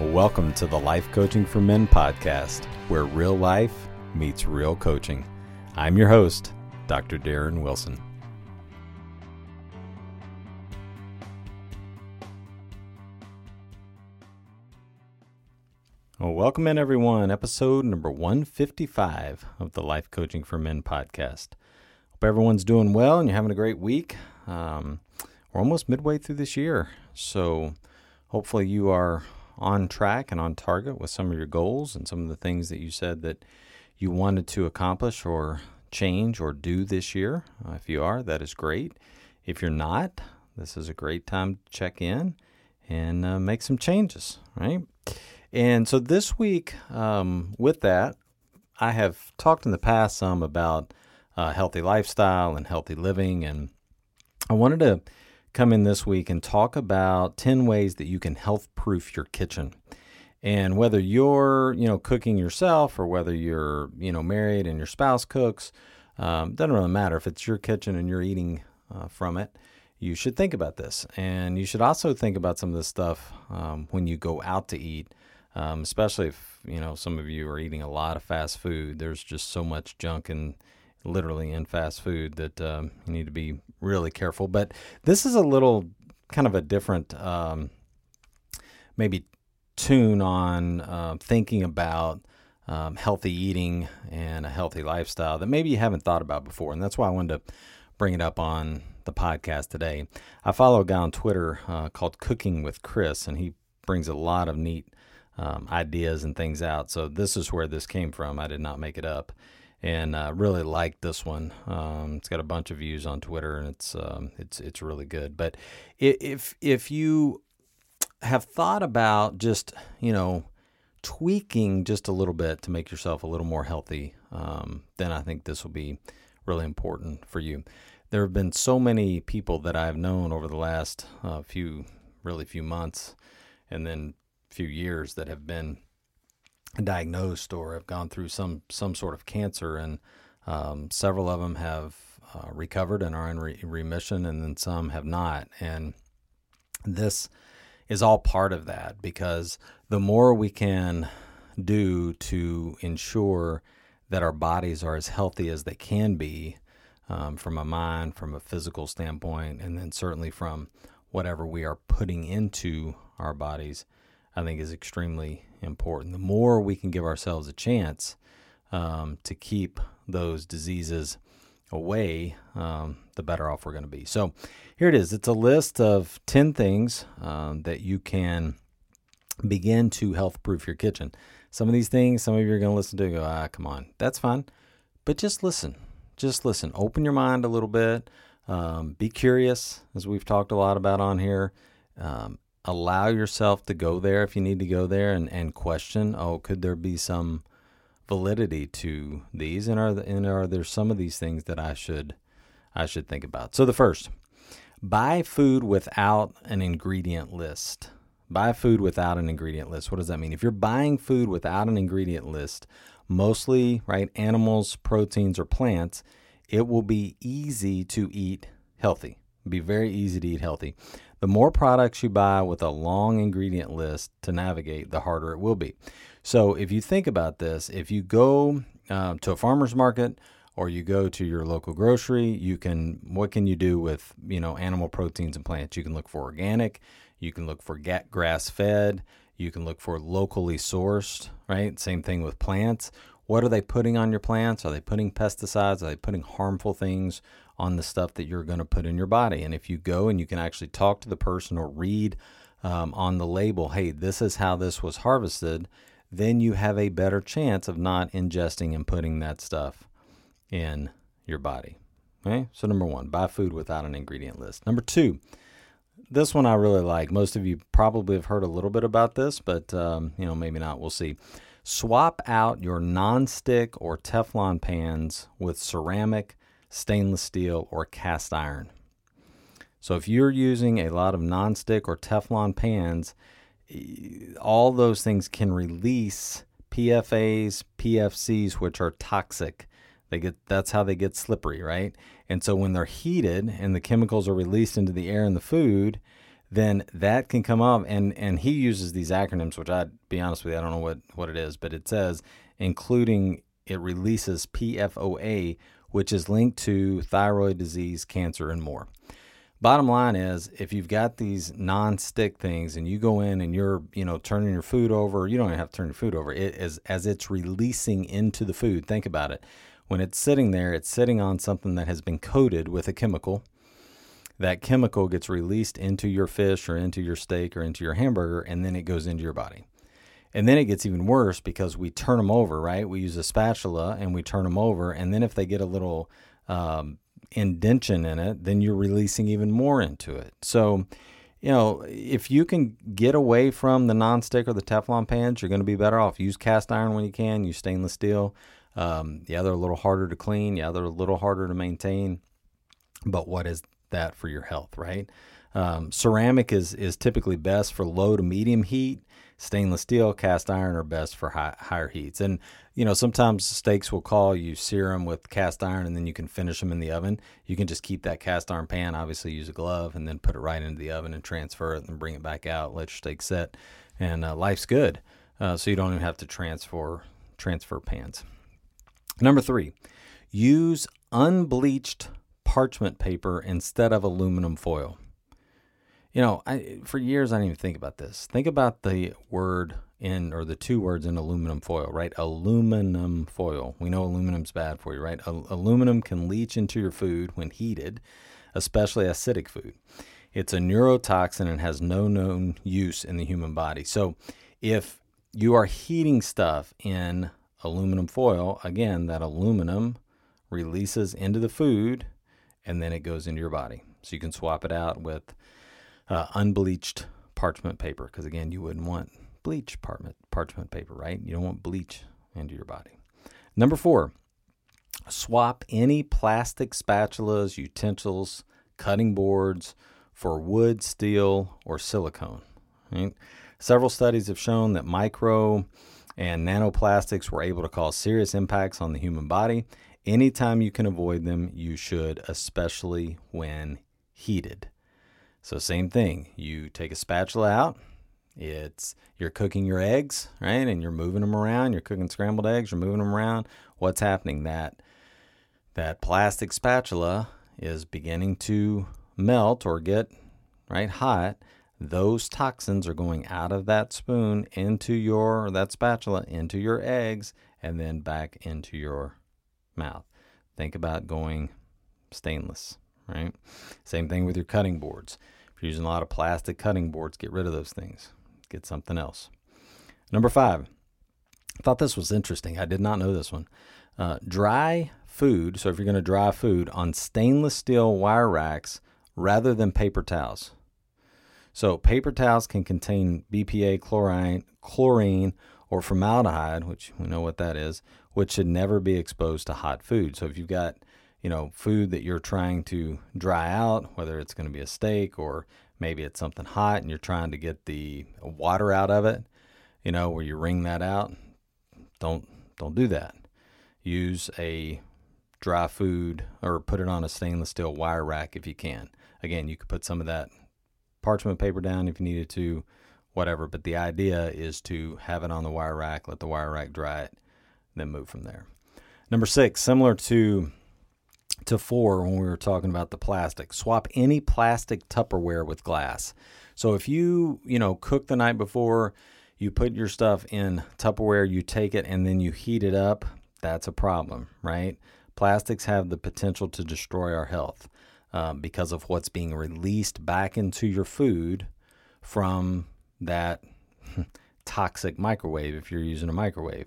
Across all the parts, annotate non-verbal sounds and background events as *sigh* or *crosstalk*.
Welcome to the Life Coaching for Men podcast, where real life meets real coaching. I'm your host, Dr. Darren Wilson. Well, welcome in, everyone. Episode number 155 of the Life Coaching for Men podcast. Hope everyone's doing well and you're having a great week. Um, we're almost midway through this year, so hopefully you are on track and on target with some of your goals and some of the things that you said that you wanted to accomplish or change or do this year. Uh, if you are, that is great. If you're not, this is a great time to check in and uh, make some changes, right? And so this week, um, with that, I have talked in the past some about uh, healthy lifestyle and healthy living, and I wanted to come in this week and talk about 10 ways that you can health proof your kitchen. And whether you're, you know, cooking yourself or whether you're, you know, married and your spouse cooks, um, doesn't really matter if it's your kitchen and you're eating uh, from it. You should think about this, and you should also think about some of this stuff um, when you go out to eat um, especially if you know some of you are eating a lot of fast food. There's just so much junk in literally in fast food that um, you need to be really careful. But this is a little kind of a different, um, maybe tune on uh, thinking about um, healthy eating and a healthy lifestyle that maybe you haven't thought about before, and that's why I wanted to bring it up on the podcast today. I follow a guy on Twitter uh, called Cooking with Chris, and he brings a lot of neat um, ideas and things out. So this is where this came from. I did not make it up, and uh, really like this one. Um, it's got a bunch of views on Twitter, and it's um, it's it's really good. But if if you have thought about just you know tweaking just a little bit to make yourself a little more healthy, um, then I think this will be really important for you. There have been so many people that I've known over the last uh, few, really few months, and then few years that have been diagnosed or have gone through some some sort of cancer, and um, several of them have uh, recovered and are in re- remission, and then some have not. And this is all part of that because the more we can do to ensure that our bodies are as healthy as they can be um, from a mind, from a physical standpoint, and then certainly from whatever we are putting into our bodies, I think is extremely important. The more we can give ourselves a chance um, to keep those diseases away, um, the better off we're going to be. So here it is. It's a list of 10 things um, that you can begin to health proof your kitchen. Some of these things, some of you are going to listen to and go, ah, come on, that's fine. But just listen. Just listen. Open your mind a little bit. Um, be curious, as we've talked a lot about on here. Allow yourself to go there if you need to go there and, and question, oh, could there be some validity to these? And are, the, and are there some of these things that I should I should think about? So the first, buy food without an ingredient list. Buy food without an ingredient list. What does that mean? If you're buying food without an ingredient list, mostly right animals, proteins, or plants, it will be easy to eat healthy. It'll be very easy to eat healthy. The more products you buy with a long ingredient list to navigate, the harder it will be. So, if you think about this, if you go um, to a farmer's market or you go to your local grocery, you can what can you do with you know animal proteins and plants? You can look for organic, you can look for grass fed, you can look for locally sourced, right? Same thing with plants. What are they putting on your plants? Are they putting pesticides? Are they putting harmful things on the stuff that you're going to put in your body. And if you go and you can actually talk to the person or read um, on the label, hey, this is how this was harvested, then you have a better chance of not ingesting and putting that stuff in your body. Okay, so number one, buy food without an ingredient list. Number two, this one I really like. Most of you probably have heard a little bit about this, but um, you know maybe not. We'll see. Swap out your non-stick or Teflon pans with ceramic, stainless steel, or cast iron. So if you're using a lot of non-stick or Teflon pans, eh, all those things can release PFAs, PFCs, which are toxic. They get that's how they get slippery, right? And so when they're heated and the chemicals are released into the air and the food, then that can come up and and he uses these acronyms which I'd be honest with you I don't know what what it is but it says including it releases PFOA which is linked to thyroid disease cancer and more. Bottom line is if you've got these non-stick things and you go in and you're you know turning your food over you don't even have to turn your food over. It is as it's releasing into the food think about it. When it's sitting there it's sitting on something that has been coated with a chemical. That chemical gets released into your fish or into your steak or into your hamburger, and then it goes into your body. And then it gets even worse because we turn them over, right? We use a spatula and we turn them over. And then if they get a little um, indention in it, then you're releasing even more into it. So, you know, if you can get away from the nonstick or the Teflon pans, you're going to be better off. Use cast iron when you can, use stainless steel. Um, yeah, they're a little harder to clean. Yeah, they're a little harder to maintain. But what is that for your health, right? Um, ceramic is is typically best for low to medium heat. Stainless steel, cast iron are best for high, higher heats. And you know sometimes steaks will call you sear them with cast iron, and then you can finish them in the oven. You can just keep that cast iron pan. Obviously, use a glove, and then put it right into the oven and transfer it, and bring it back out. Let your steak set, and uh, life's good. Uh, so you don't even have to transfer transfer pans. Number three, use unbleached parchment paper instead of aluminum foil. You know, I, for years I didn't even think about this. Think about the word in, or the two words in aluminum foil, right? Aluminum foil. We know aluminum's bad for you, right? Al- aluminum can leach into your food when heated, especially acidic food. It's a neurotoxin and has no known use in the human body. So if you are heating stuff in aluminum foil, again, that aluminum releases into the food and then it goes into your body. So you can swap it out with uh, unbleached parchment paper because again, you wouldn't want bleach parchment parchment paper, right? You don't want bleach into your body. Number four, swap any plastic spatulas, utensils, cutting boards for wood, steel, or silicone. Right? Several studies have shown that micro and nanoplastics were able to cause serious impacts on the human body Anytime you can avoid them, you should, especially when heated. So same thing. You take a spatula out. It's you're cooking your eggs, right? And you're moving them around. You're cooking scrambled eggs. You're moving them around. What's happening? That that plastic spatula is beginning to melt or get right hot. Those toxins are going out of that spoon into your that spatula into your eggs and then back into your mouth. Think about going stainless, right? Same thing with your cutting boards. If you're using a lot of plastic cutting boards, get rid of those things. Get something else. Number five, I thought this was interesting. I did not know this one. Uh, dry food, so if you're going to dry food on stainless steel wire racks rather than paper towels. So paper towels can contain BPA, chlorine, chlorine, or formaldehyde, which we know what that is, which should never be exposed to hot food. So if you've got, you know, food that you're trying to dry out, whether it's going to be a steak or maybe it's something hot and you're trying to get the water out of it, you know, where you wring that out, don't don't do that. Use a dry food or put it on a stainless steel wire rack if you can. Again, you could put some of that parchment paper down if you needed to, whatever. But the idea is to have it on the wire rack, let the wire rack dry it, then move from there. Number six, similar to to four when we were talking about the plastic, swap any plastic Tupperware with glass. So if you you know cook the night before, you put your stuff in Tupperware, you take it and then you heat it up. That's a problem, right? Plastics have the potential to destroy our health um, because of what's being released back into your food from that *laughs* toxic microwave if you're using a microwave.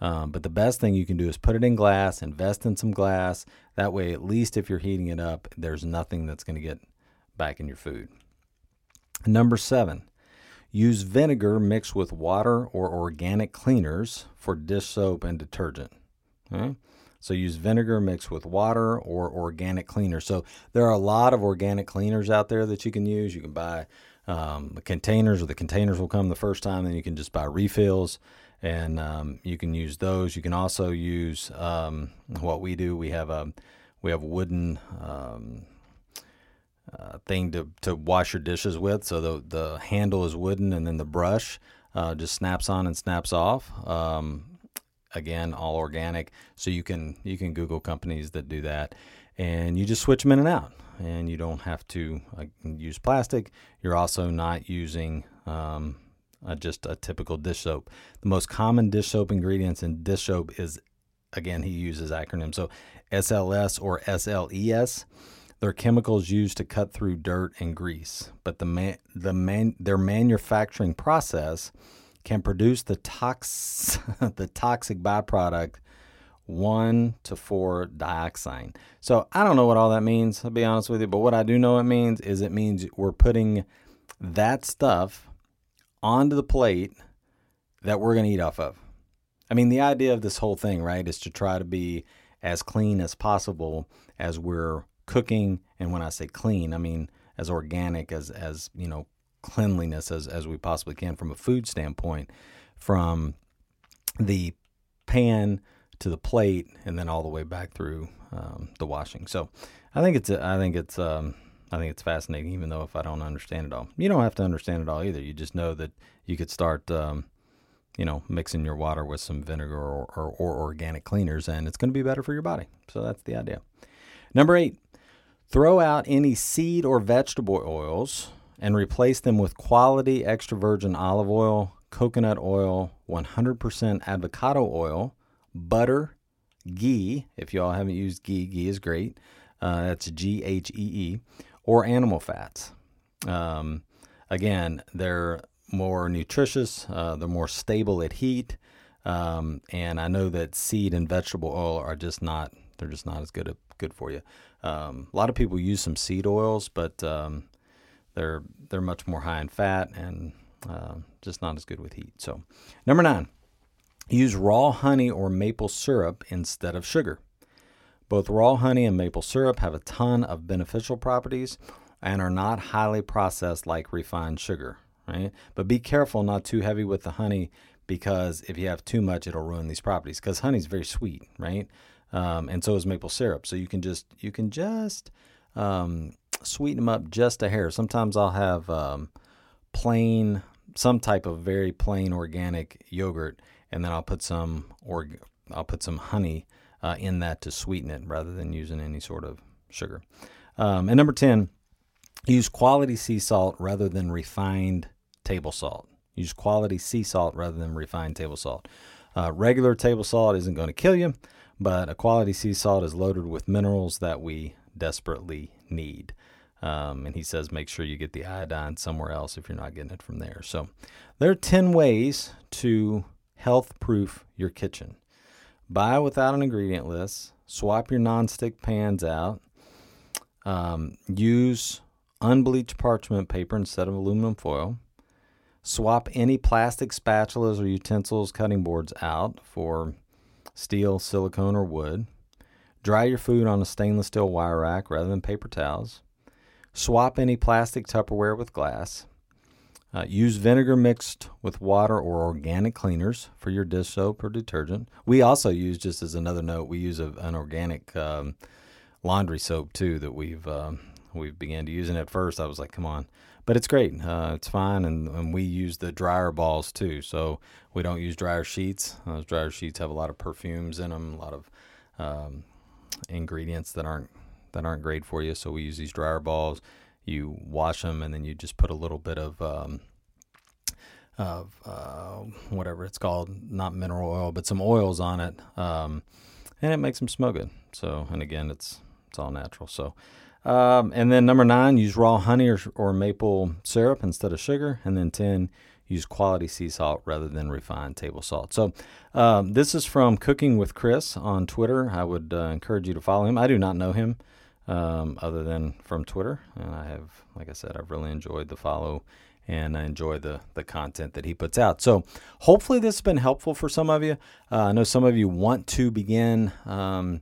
Um, but the best thing you can do is put it in glass, invest in some glass. That way, at least if you're heating it up, there's nothing that's going to get back in your food. Number seven, use vinegar mixed with water or organic cleaners for dish soap and detergent. Okay? So use vinegar mixed with water or organic cleaner. So there are a lot of organic cleaners out there that you can use. You can buy um, containers, or the containers will come the first time, and you can just buy refills, and um, you can use those. You can also use um, what we do. We have a we have wooden um, uh, thing to, to wash your dishes with. So the the handle is wooden, and then the brush uh, just snaps on and snaps off. Again all organic. So you can you can google companies that do that and you just switch them in and out and you don't have to uh, use plastic. You're also not using um, uh, just a typical dish soap. The most common dish soap ingredients in dish soap is again he uses acronyms. So sls or sles they're chemicals used to cut through dirt and grease but the man, the man, their manufacturing process can produce the tox *laughs* the toxic byproduct one to four dioxane. So I don't know what all that means. I'll be honest with you, but what I do know it means is it means we're putting that stuff onto the plate that we're to eat off of. I mean, the idea of this whole thing, right, is to try to be as clean as possible as we're cooking. And when I say clean, I mean as organic as as you know cleanliness as, as we possibly can from a food standpoint, from the pan to the plate and then all the way back through um, the washing. So I think it's I think it's um, I think it's fascinating, even though if I don't understand it all, you don't have to understand it all either. You just know that you could start, um, you know, mixing your water with some vinegar or, or, or organic cleaners, and it's going to be better for your body. So that's the idea. Number eight, throw out any seed or vegetable oils and replace them with quality extra virgin olive oil, coconut oil, 100% avocado oil, butter, ghee. If y'all haven't used ghee, ghee is great. Uh, that's G H E E, or animal fats. Um, again, they're more nutritious, uh, they're more stable at heat. Um, and I know that seed and vegetable oil are just not, they're just not as good, good for you. Um, a lot of people use some seed oils, but um, they're they're much more high in fat and uh, just not as good with heat. So, number nine, use raw honey or maple syrup instead of sugar. Both raw honey and maple syrup have a ton of beneficial properties and are not highly processed like refined sugar, right? But be careful not too heavy with the honey because if you have too much, it'll ruin these properties. Because honey is very sweet, right? Um, and so is maple syrup. So you can just you can just um, sweeten them up just a hair. Sometimes I'll have um, plain, some type of very plain organic yogurt, and then I'll put some or I'll put some honey uh, in that to sweeten it rather than using any sort of sugar. Um, and number ten, use quality sea salt rather than refined table salt. Use quality sea salt rather than refined table salt. Uh, regular table salt isn't going to kill you, but a quality sea salt is loaded with minerals that we desperately need. Um, and he says make sure you get the iodine somewhere else if you're not getting it from there. So there are 10 ways to health proof your kitchen. Buy without an ingredient list, swap your nonstick pans out, um, use unbleached parchment paper instead of aluminum foil. Swap any plastic spatulas or utensils, cutting boards out for steel, silicone, or wood. Dry your food on a stainless steel wire rack rather than paper towels. Swap any plastic Tupperware with glass. Uh, use vinegar mixed with water or organic cleaners for your dish soap or detergent. We also use, just as another note, we use a, an organic um, laundry soap too that we've um, we've began to using at first. I was like, come on, but it's great. Uh, it's fine, and, and we use the dryer balls too. So we don't use dryer sheets. Those dryer sheets have a lot of perfumes in them, a lot of um, ingredients that aren't that aren't great for you. So we use these dryer balls. You wash them, and then you just put a little bit of um, of uh, whatever it's called, not mineral oil, but some oils on it, um, and it makes them smell good. So, and again, it's it's all natural. So, um, and then number nine, use raw honey or, or maple syrup instead of sugar. And then ten, use quality sea salt rather than refined table salt. So, um, this is from Cooking with Chris on Twitter. I would uh, encourage you to follow him. I do not know him um, other than from Twitter, and I have, like I said, I've really enjoyed the follow and I enjoy the the content that he puts out. So hopefully this has been helpful for some of you. Uh, I know some of you want to begin um,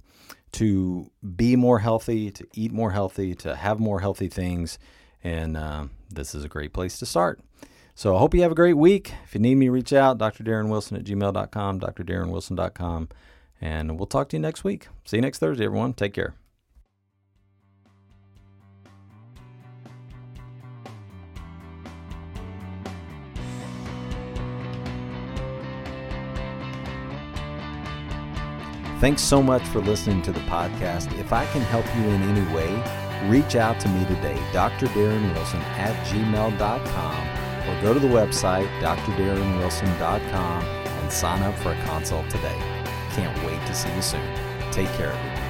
to be more healthy, to eat more healthy, to have more healthy things, and uh, this is a great place to start. So I hope you have a great week. If you need me, reach out, Dr. Darren Wilson at gmail.com, drdarrenwilson.com, and we'll talk to you next week. See you next Thursday, everyone. Take care. Thanks so much for listening to the podcast. If I can help you in any way, reach out to me today, Dr. Darren Wilson at gmail.com, or go to the website, drdarrenwilson.com, and sign up for a consult today. Can't wait to see you soon. Take care.